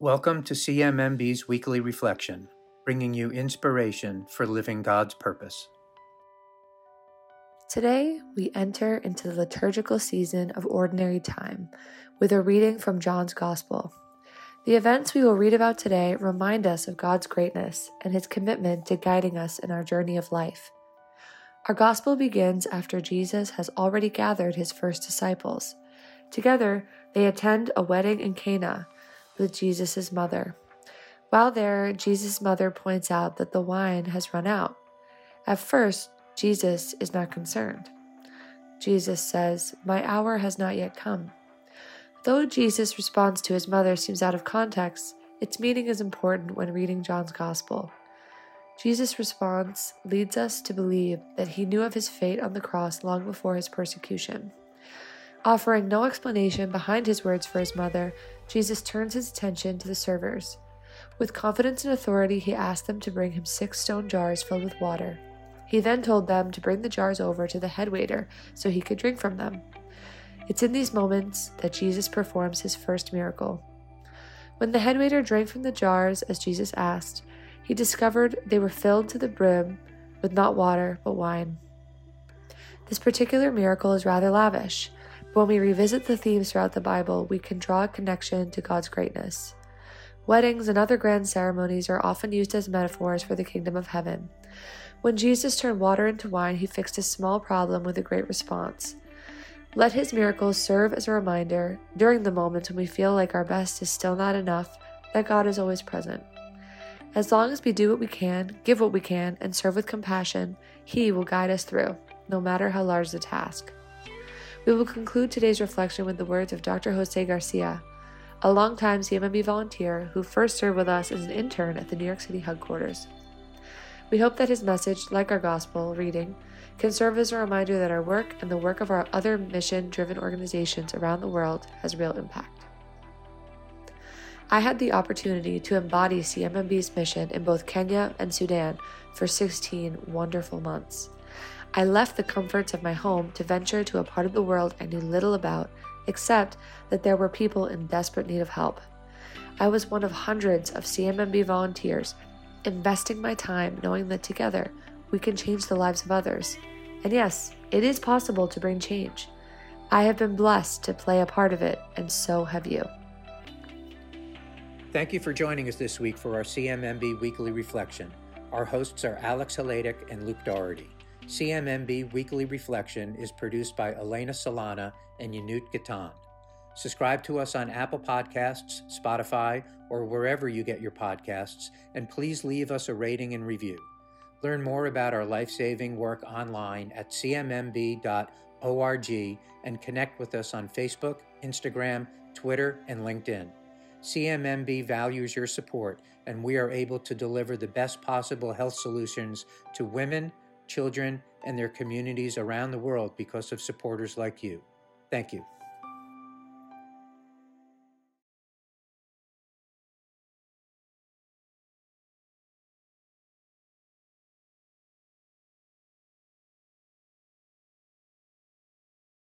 Welcome to CMMB's weekly reflection, bringing you inspiration for living God's purpose. Today, we enter into the liturgical season of Ordinary Time with a reading from John's Gospel. The events we will read about today remind us of God's greatness and his commitment to guiding us in our journey of life. Our Gospel begins after Jesus has already gathered his first disciples. Together, they attend a wedding in Cana with Jesus' mother. While there, Jesus' mother points out that the wine has run out. At first, Jesus is not concerned. Jesus says, My hour has not yet come. Though Jesus' response to his mother seems out of context, its meaning is important when reading John's Gospel. Jesus' response leads us to believe that he knew of his fate on the cross long before his persecution. Offering no explanation behind his words for his mother, Jesus turns his attention to the servers. With confidence and authority, he asked them to bring him six stone jars filled with water. He then told them to bring the jars over to the head waiter so he could drink from them. It's in these moments that Jesus performs his first miracle. When the head waiter drank from the jars as Jesus asked, he discovered they were filled to the brim with not water but wine. This particular miracle is rather lavish, when we revisit the themes throughout the Bible, we can draw a connection to God's greatness. Weddings and other grand ceremonies are often used as metaphors for the kingdom of heaven. When Jesus turned water into wine, he fixed a small problem with a great response. Let his miracles serve as a reminder during the moments when we feel like our best is still not enough that God is always present. As long as we do what we can, give what we can, and serve with compassion, He will guide us through, no matter how large the task. We will conclude today's reflection with the words of Dr. Jose Garcia, a longtime CMMB volunteer who first served with us as an intern at the New York City headquarters. We hope that his message, like our gospel reading, can serve as a reminder that our work and the work of our other mission driven organizations around the world has real impact. I had the opportunity to embody CMMB's mission in both Kenya and Sudan for 16 wonderful months. I left the comforts of my home to venture to a part of the world I knew little about, except that there were people in desperate need of help. I was one of hundreds of CMMB volunteers investing my time knowing that together we can change the lives of others. And yes, it is possible to bring change. I have been blessed to play a part of it, and so have you. Thank you for joining us this week for our CMMB Weekly Reflection. Our hosts are Alex Haladic and Luke Doherty. CMMB Weekly Reflection is produced by Elena Solana and Yanut Gatan. Subscribe to us on Apple Podcasts, Spotify, or wherever you get your podcasts, and please leave us a rating and review. Learn more about our life saving work online at cmmb.org and connect with us on Facebook, Instagram, Twitter, and LinkedIn. CMMB values your support, and we are able to deliver the best possible health solutions to women, children, and their communities around the world because of supporters like you. Thank you.